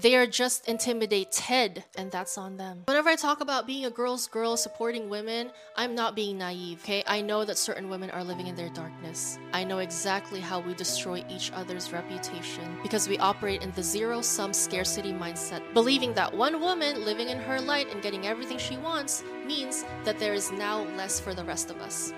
They are just intimidated, and that's on them. Whenever I talk about being a girl's girl supporting women, I'm not being naive, okay? I know that certain women are living in their darkness. I know exactly how we destroy each other's reputation because we operate in the zero sum scarcity mindset, believing that one woman living in her light and getting everything she wants means that there is now less for the rest of us.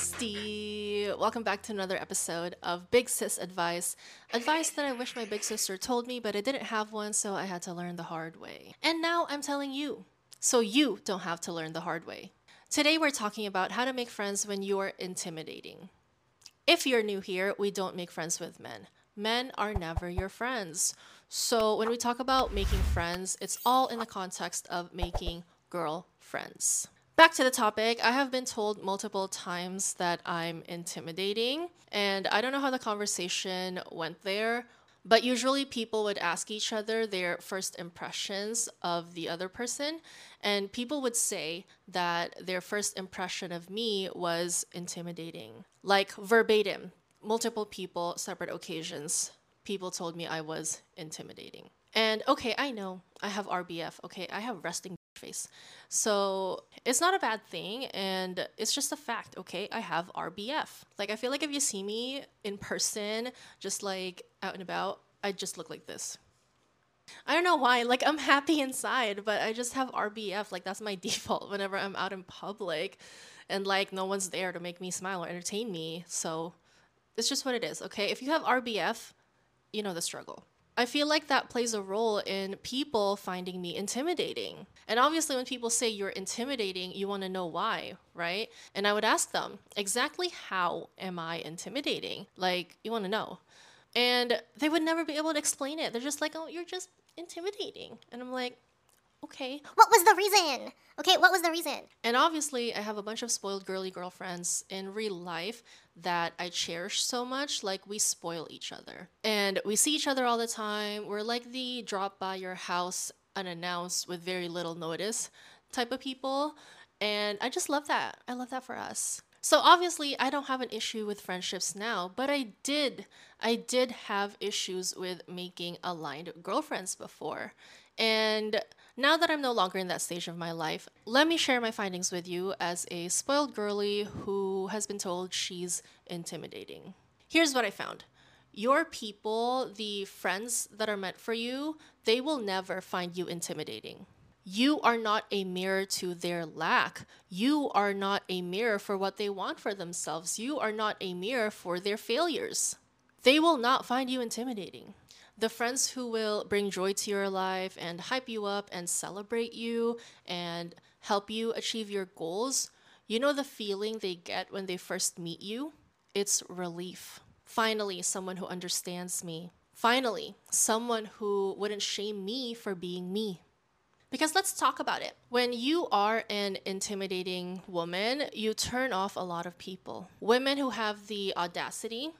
Bestie! Welcome back to another episode of Big Sis Advice. Advice that I wish my big sister told me, but I didn't have one, so I had to learn the hard way. And now I'm telling you, so you don't have to learn the hard way. Today we're talking about how to make friends when you're intimidating. If you're new here, we don't make friends with men. Men are never your friends. So when we talk about making friends, it's all in the context of making girl friends. Back to the topic, I have been told multiple times that I'm intimidating, and I don't know how the conversation went there, but usually people would ask each other their first impressions of the other person, and people would say that their first impression of me was intimidating. Like verbatim, multiple people, separate occasions, people told me I was intimidating. And okay, I know I have RBF, okay, I have resting face. So it's not a bad thing and it's just a fact, okay? I have RBF. Like I feel like if you see me in person, just like out and about, I just look like this. I don't know why. Like I'm happy inside, but I just have RBF. Like that's my default whenever I'm out in public and like no one's there to make me smile or entertain me. So it's just what it is, okay? If you have RBF, you know the struggle. I feel like that plays a role in people finding me intimidating. And obviously, when people say you're intimidating, you want to know why, right? And I would ask them, exactly how am I intimidating? Like, you want to know. And they would never be able to explain it. They're just like, oh, you're just intimidating. And I'm like, okay. What was the reason? Okay, what was the reason? And obviously, I have a bunch of spoiled girly girlfriends in real life that I cherish so much. Like, we spoil each other. And we see each other all the time. We're like the drop by your house unannounced with very little notice type of people. And I just love that. I love that for us. So obviously I don't have an issue with friendships now, but I did I did have issues with making aligned girlfriends before. And now that I'm no longer in that stage of my life, let me share my findings with you as a spoiled girly who has been told she's intimidating. Here's what I found. Your people, the friends that are meant for you, they will never find you intimidating. You are not a mirror to their lack. You are not a mirror for what they want for themselves. You are not a mirror for their failures. They will not find you intimidating the friends who will bring joy to your life and hype you up and celebrate you and help you achieve your goals, you know the feeling they get when they first meet you? It's relief. Finally, someone who understands me. Finally, someone who wouldn't shame me for being me. Because let's talk about it. When you are an intimidating woman, you turn off a lot of people. Women who have the audacity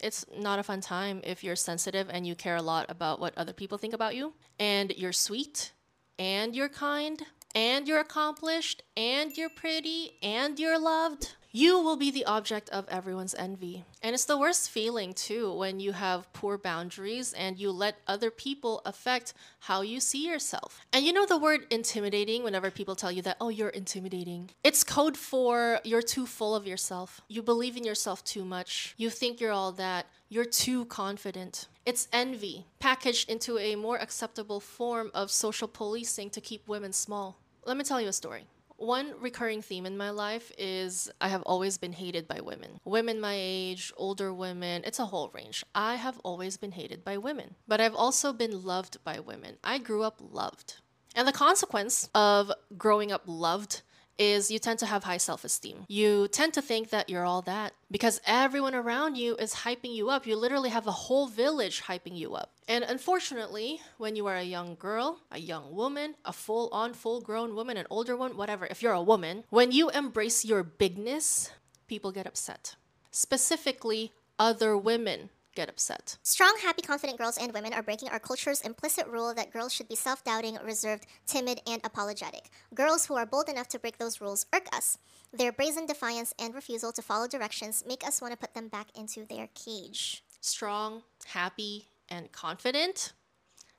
it's not a fun time if you're sensitive and you care a lot about what other people think about you, and you're sweet, and you're kind, and you're accomplished, and you're pretty, and you're loved. You will be the object of everyone's envy. And it's the worst feeling, too, when you have poor boundaries and you let other people affect how you see yourself. And you know the word intimidating whenever people tell you that, oh, you're intimidating. It's code for you're too full of yourself. You believe in yourself too much. You think you're all that. You're too confident. It's envy, packaged into a more acceptable form of social policing to keep women small. Let me tell you a story. One recurring theme in my life is I have always been hated by women. Women my age, older women, it's a whole range. I have always been hated by women, but I've also been loved by women. I grew up loved. And the consequence of growing up loved is you tend to have high self esteem. You tend to think that you're all that because everyone around you is hyping you up. You literally have a whole village hyping you up. And unfortunately, when you are a young girl, a young woman, a full on, full grown woman, an older one, whatever, if you're a woman, when you embrace your bigness, people get upset. Specifically, other women get upset. Strong, happy, confident girls and women are breaking our culture's implicit rule that girls should be self doubting, reserved, timid, and apologetic. Girls who are bold enough to break those rules irk us. Their brazen defiance and refusal to follow directions make us want to put them back into their cage. Strong, happy, and confident?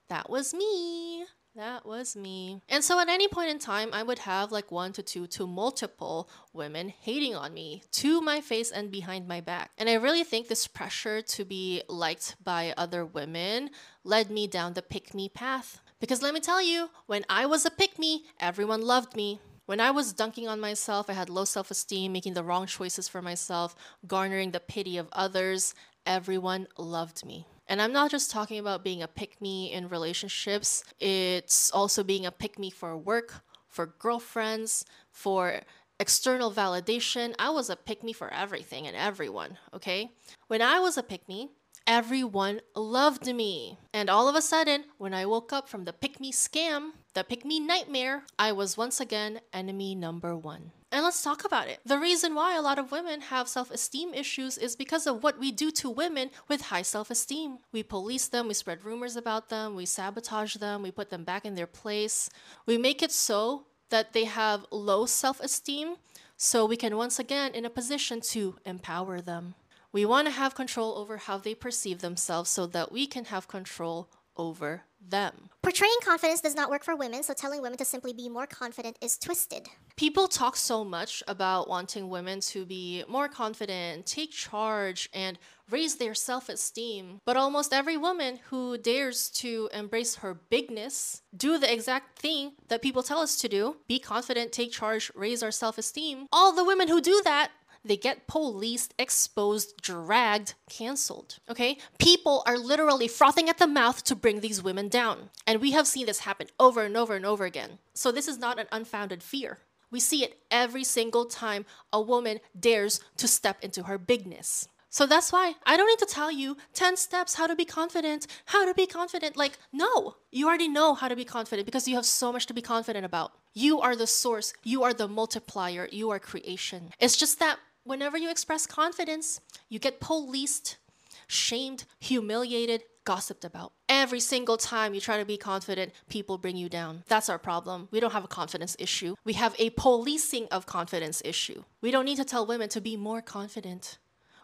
That was me. That was me. And so at any point in time, I would have like one to two to multiple women hating on me to my face and behind my back. And I really think this pressure to be liked by other women led me down the pick me path. Because let me tell you, when I was a pick me, everyone loved me. When I was dunking on myself, I had low self esteem, making the wrong choices for myself, garnering the pity of others, everyone loved me. And I'm not just talking about being a pick me in relationships, it's also being a pick me for work, for girlfriends, for external validation. I was a pick me for everything and everyone, okay? When I was a pick me, everyone loved me. And all of a sudden, when I woke up from the pick me scam, the pick me nightmare, I was once again enemy number one. And let's talk about it. The reason why a lot of women have self esteem issues is because of what we do to women with high self esteem. We police them, we spread rumors about them, we sabotage them, we put them back in their place. We make it so that they have low self esteem so we can once again in a position to empower them. We want to have control over how they perceive themselves so that we can have control over them. Portraying confidence does not work for women, so telling women to simply be more confident is twisted. People talk so much about wanting women to be more confident, take charge, and raise their self esteem. But almost every woman who dares to embrace her bigness, do the exact thing that people tell us to do be confident, take charge, raise our self esteem all the women who do that they get policed, exposed, dragged, canceled. Okay? People are literally frothing at the mouth to bring these women down. And we have seen this happen over and over and over again. So this is not an unfounded fear. We see it every single time a woman dares to step into her bigness. So that's why I don't need to tell you 10 steps how to be confident, how to be confident. Like, no, you already know how to be confident because you have so much to be confident about. You are the source, you are the multiplier, you are creation. It's just that whenever you express confidence, you get policed, shamed, humiliated, gossiped about. Every single time you try to be confident, people bring you down. That's our problem. We don't have a confidence issue. We have a policing of confidence issue. We don't need to tell women to be more confident.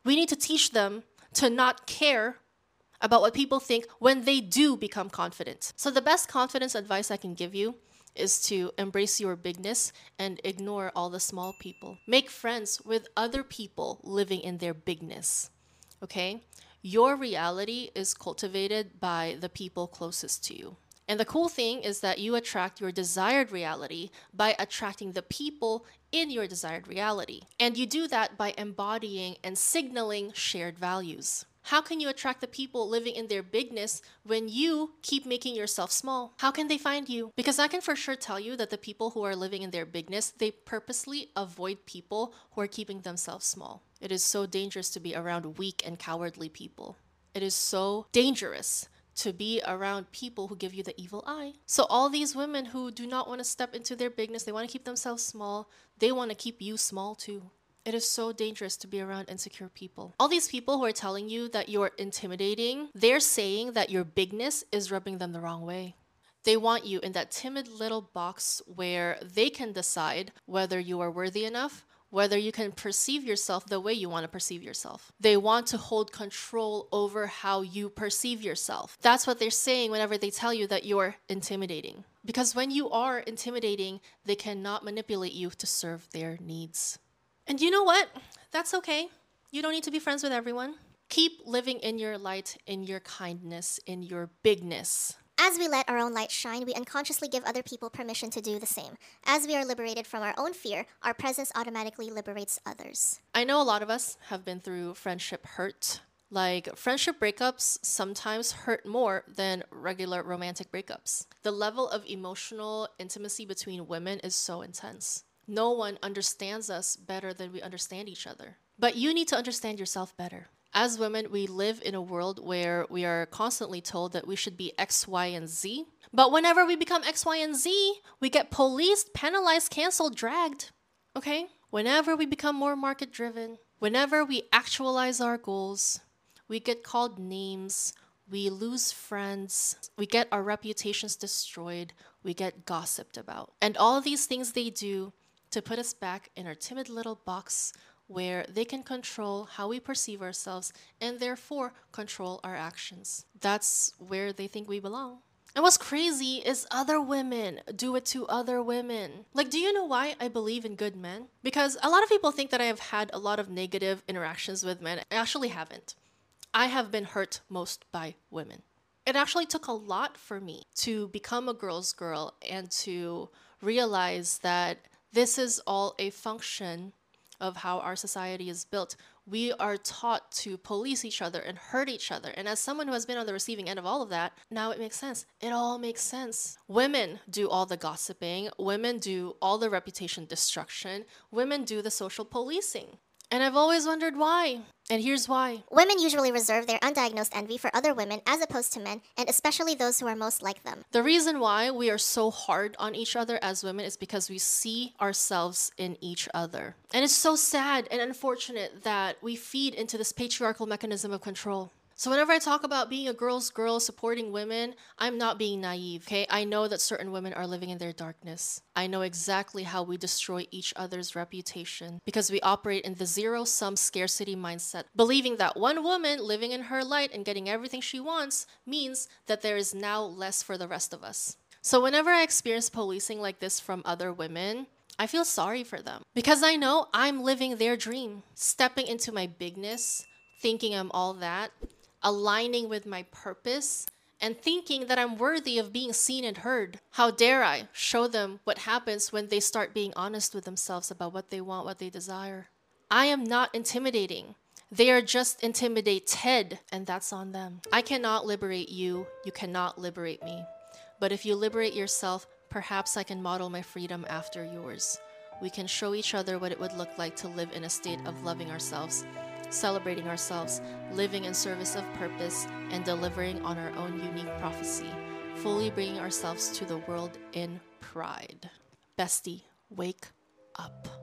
We need to teach them to not care about what people think when they do become confident. So, the best confidence advice I can give you is to embrace your bigness and ignore all the small people. Make friends with other people living in their bigness. Okay? Your reality is cultivated by the people closest to you. And the cool thing is that you attract your desired reality by attracting the people in your desired reality. And you do that by embodying and signaling shared values. How can you attract the people living in their bigness when you keep making yourself small? How can they find you? Because I can for sure tell you that the people who are living in their bigness, they purposely avoid people who are keeping themselves small. It is so dangerous to be around weak and cowardly people. It is so dangerous to be around people who give you the evil eye. So all these women who do not want to step into their bigness, they want to keep themselves small, they want to keep you small too. It is so dangerous to be around insecure people. All these people who are telling you that you're intimidating, they're saying that your bigness is rubbing them the wrong way. They want you in that timid little box where they can decide whether you are worthy enough, whether you can perceive yourself the way you want to perceive yourself. They want to hold control over how you perceive yourself. That's what they're saying whenever they tell you that you're intimidating. Because when you are intimidating, they cannot manipulate you to serve their needs. And you know what? That's okay. You don't need to be friends with everyone. Keep living in your light, in your kindness, in your bigness. As we let our own light shine, we unconsciously give other people permission to do the same. As we are liberated from our own fear, our presence automatically liberates others. I know a lot of us have been through friendship hurt. Like, friendship breakups sometimes hurt more than regular romantic breakups. The level of emotional intimacy between women is so intense. No one understands us better than we understand each other. But you need to understand yourself better. As women, we live in a world where we are constantly told that we should be X, Y, and Z. But whenever we become X, Y, and Z, we get policed, penalized, canceled, dragged. Okay? Whenever we become more market driven, whenever we actualize our goals, we get called names, we lose friends, we get our reputations destroyed, we get gossiped about. And all these things they do to put us back in our timid little box where they can control how we perceive ourselves and therefore control our actions. That's where they think we belong. And what's crazy is other women do it to other women. Like, do you know why I believe in good men? Because a lot of people think that I have had a lot of negative interactions with men. I actually haven't. I have been hurt most by women. It actually took a lot for me to become a girl's girl and to realize that this is all a function of how our society is built. We are taught to police each other and hurt each other. And as someone who has been on the receiving end of all of that, now it makes sense. It all makes sense. Women do all the gossiping, women do all the reputation destruction, women do the social policing. And I've always wondered why. And here's why. Women usually reserve their undiagnosed envy for other women as opposed to men, and especially those who are most like them. The reason why we are so hard on each other as women is because we see ourselves in each other. And it's so sad and unfortunate that we feed into this patriarchal mechanism of control. So whenever I talk about being a girl's girl supporting women, I'm not being naive, okay? I know that certain women are living in their darkness. I know exactly how we destroy each other's reputation because we operate in the zero sum scarcity mindset, believing that one woman living in her light and getting everything she wants means that there is now less for the rest of us. So whenever I experience policing like this from other women, I feel sorry for them because I know I'm living their dream, stepping into my bigness, thinking I'm all that, aligning with my purpose, and thinking that I'm worthy of being seen and heard. How dare I show them what happens when they start being honest with themselves about what they want, what they desire? I am not intimidating. They are just intimidated, and that's on them. I cannot liberate you. You cannot liberate me. But if you liberate yourself, perhaps I can model my freedom after yours. We can show each other what it would look like to live in a state of loving ourselves celebrating ourselves, living in service of purpose, and delivering on our own unique prophecy, fully bringing ourselves to the world in pride. Bestie, wake up.